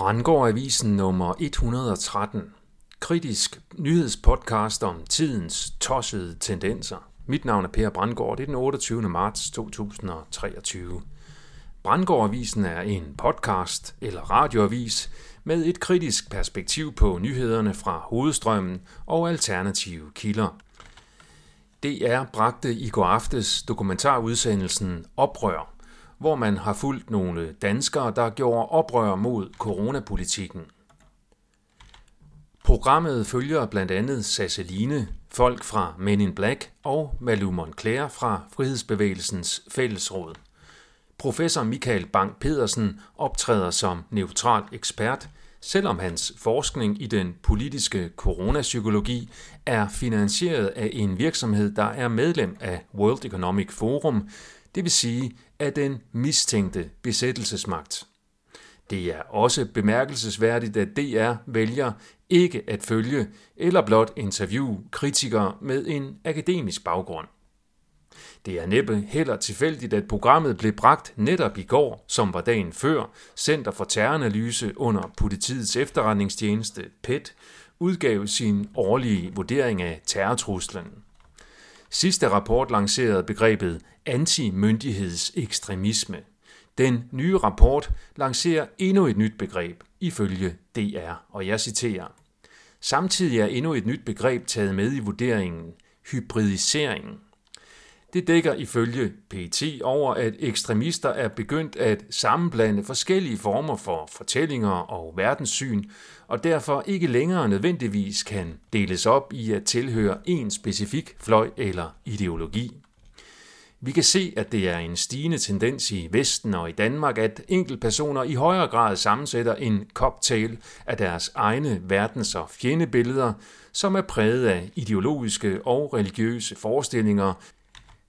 Brandgård Avisen nummer 113. Kritisk nyhedspodcast om tidens tossede tendenser. Mit navn er Per Brandgård. Det er den 28. marts 2023. Brandgård Avisen er en podcast eller radioavis med et kritisk perspektiv på nyhederne fra hovedstrømmen og alternative kilder. DR bragte i går aftes dokumentarudsendelsen Oprør, hvor man har fulgt nogle danskere, der gjorde oprør mod coronapolitikken. Programmet følger blandt andet Sasseline, folk fra Men in Black og Malou Moncler fra Frihedsbevægelsens Fællesråd. Professor Michael Bang Pedersen optræder som neutral ekspert, selvom hans forskning i den politiske coronapsykologi er finansieret af en virksomhed, der er medlem af World Economic Forum, det vil sige af den mistænkte besættelsesmagt. Det er også bemærkelsesværdigt, at DR vælger ikke at følge eller blot interviewe kritikere med en akademisk baggrund. Det er næppe heller tilfældigt, at programmet blev bragt netop i går, som var dagen før, Center for Terroranalyse under politiets efterretningstjeneste PET udgav sin årlige vurdering af terrortruslen. Sidste rapport lancerede begrebet antimyndighedsekstremisme. Den nye rapport lancerer endnu et nyt begreb, ifølge DR, og jeg citerer. Samtidig er endnu et nyt begreb taget med i vurderingen, hybridisering. Det dækker ifølge PT over, at ekstremister er begyndt at sammenblande forskellige former for fortællinger og verdenssyn, og derfor ikke længere nødvendigvis kan deles op i at tilhøre en specifik fløj eller ideologi. Vi kan se, at det er en stigende tendens i Vesten og i Danmark, at enkeltpersoner i højere grad sammensætter en cocktail af deres egne verdens- og fjendebilleder, som er præget af ideologiske og religiøse forestillinger,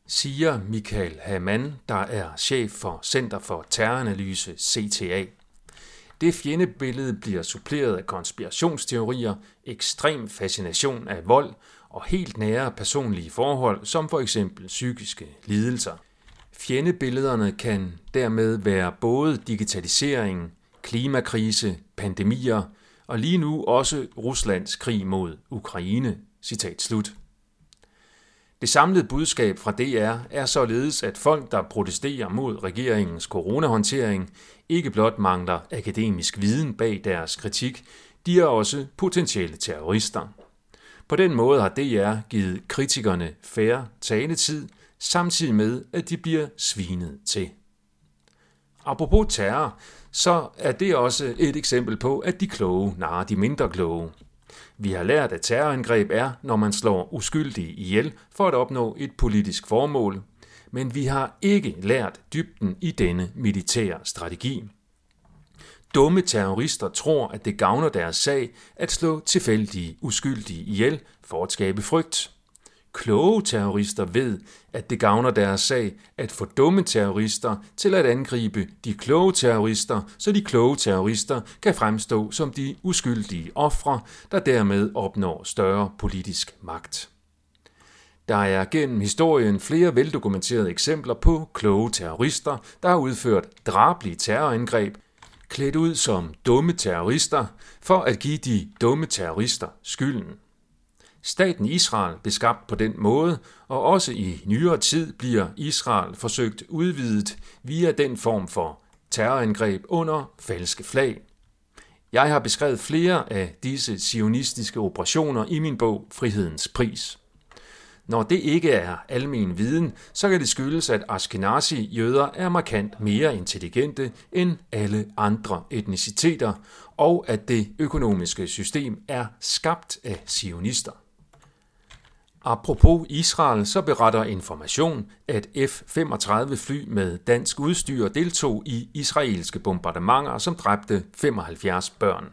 siger Michael Hamann, der er chef for Center for Terroranalyse CTA. Det fjendebillede bliver suppleret af konspirationsteorier, ekstrem fascination af vold og helt nære personlige forhold, som for eksempel psykiske lidelser. Fjendebillederne kan dermed være både digitalisering, klimakrise, pandemier og lige nu også Ruslands krig mod Ukraine. Citat slut. Det samlede budskab fra DR er således, at folk, der protesterer mod regeringens coronahåndtering, ikke blot mangler akademisk viden bag deres kritik, de er også potentielle terrorister. På den måde har DR givet kritikerne færre taletid, samtidig med, at de bliver svinet til. Apropos terror, så er det også et eksempel på, at de kloge narer de mindre kloge. Vi har lært, at terrorangreb er, når man slår uskyldige ihjel for at opnå et politisk formål, men vi har ikke lært dybden i denne militære strategi. Dumme terrorister tror, at det gavner deres sag at slå tilfældige uskyldige ihjel for at skabe frygt. Kloge terrorister ved, at det gavner deres sag at få dumme terrorister til at angribe de kloge terrorister, så de kloge terrorister kan fremstå som de uskyldige ofre, der dermed opnår større politisk magt. Der er gennem historien flere veldokumenterede eksempler på kloge terrorister, der har udført drablige terrorangreb, klædt ud som dumme terrorister, for at give de dumme terrorister skylden. Staten Israel blev skabt på den måde, og også i nyere tid bliver Israel forsøgt udvidet via den form for terrorangreb under falske flag. Jeg har beskrevet flere af disse sionistiske operationer i min bog Frihedens Pris. Når det ikke er almen viden, så kan det skyldes, at Ashkenazi-jøder er markant mere intelligente end alle andre etniciteter, og at det økonomiske system er skabt af sionister. Apropos Israel, så beretter information, at F-35 fly med dansk udstyr deltog i israelske bombardementer, som dræbte 75 børn.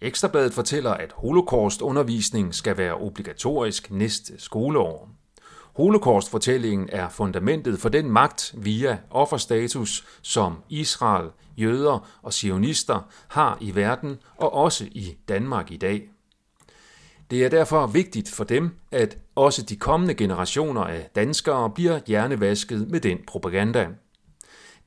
Ekstrabladet fortæller, at holocaustundervisning skal være obligatorisk næste skoleår. Holocaust-fortællingen er fundamentet for den magt via offerstatus, som Israel, jøder og sionister har i verden og også i Danmark i dag. Det er derfor vigtigt for dem, at også de kommende generationer af danskere bliver hjernevasket med den propaganda.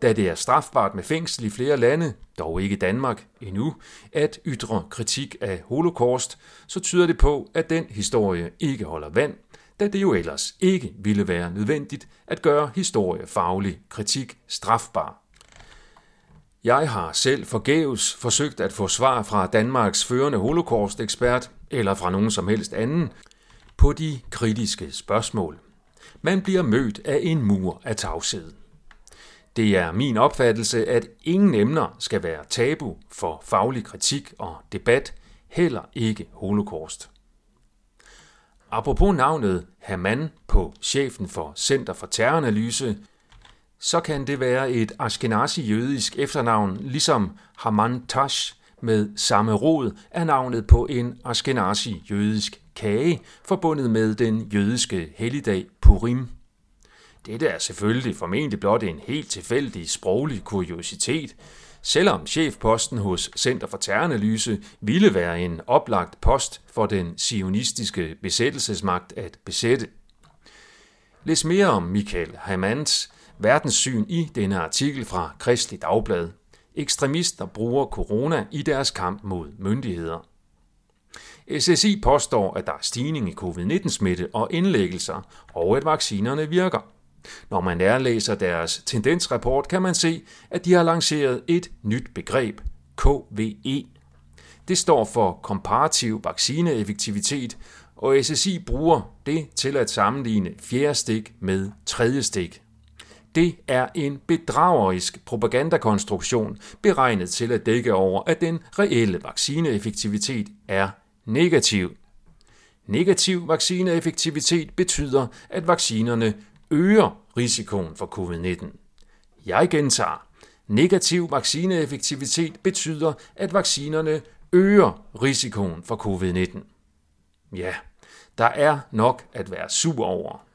da det er strafbart med fængsel i flere lande, dog ikke Danmark endnu, at ytre kritik af holocaust, så tyder det på, at den historie ikke holder vand, da det jo ellers ikke ville være nødvendigt at gøre historiefaglig kritik strafbar. Jeg har selv forgæves forsøgt at få svar fra Danmarks førende holocaust-ekspert, eller fra nogen som helst anden, på de kritiske spørgsmål. Man bliver mødt af en mur af tavshed. Det er min opfattelse, at ingen emner skal være tabu for faglig kritik og debat, heller ikke holocaust. Apropos navnet Haman på chefen for Center for Terroranalyse, så kan det være et ashkenazi-jødisk efternavn, ligesom Haman Tash med samme rod er navnet på en ashkenazi-jødisk kage, forbundet med den jødiske helligdag Purim. Dette er selvfølgelig formentlig blot en helt tilfældig sproglig kuriositet, selvom chefposten hos Center for Terranalyse ville være en oplagt post for den sionistiske besættelsesmagt at besætte. Læs mere om Michael Hamans verdenssyn i denne artikel fra Kristelig Dagblad. Ekstremister bruger corona i deres kamp mod myndigheder. SSI påstår, at der er stigning i covid-19-smitte og indlæggelser, og at vaccinerne virker. Når man nærlæser deres tendensrapport, kan man se, at de har lanceret et nyt begreb, KVE. Det står for komparativ vaccineeffektivitet, og SSI bruger det til at sammenligne fjerde stik med tredje stik. Det er en bedragerisk propagandakonstruktion, beregnet til at dække over, at den reelle vaccineeffektivitet er negativ. Negativ vaccineeffektivitet betyder, at vaccinerne øger risikoen for covid-19. Jeg gentager. Negativ vaccineeffektivitet betyder, at vaccinerne øger risikoen for covid-19. Ja, der er nok at være sur over.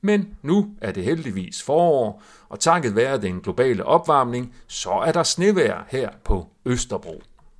Men nu er det heldigvis forår, og takket være den globale opvarmning, så er der snevejr her på Østerbro.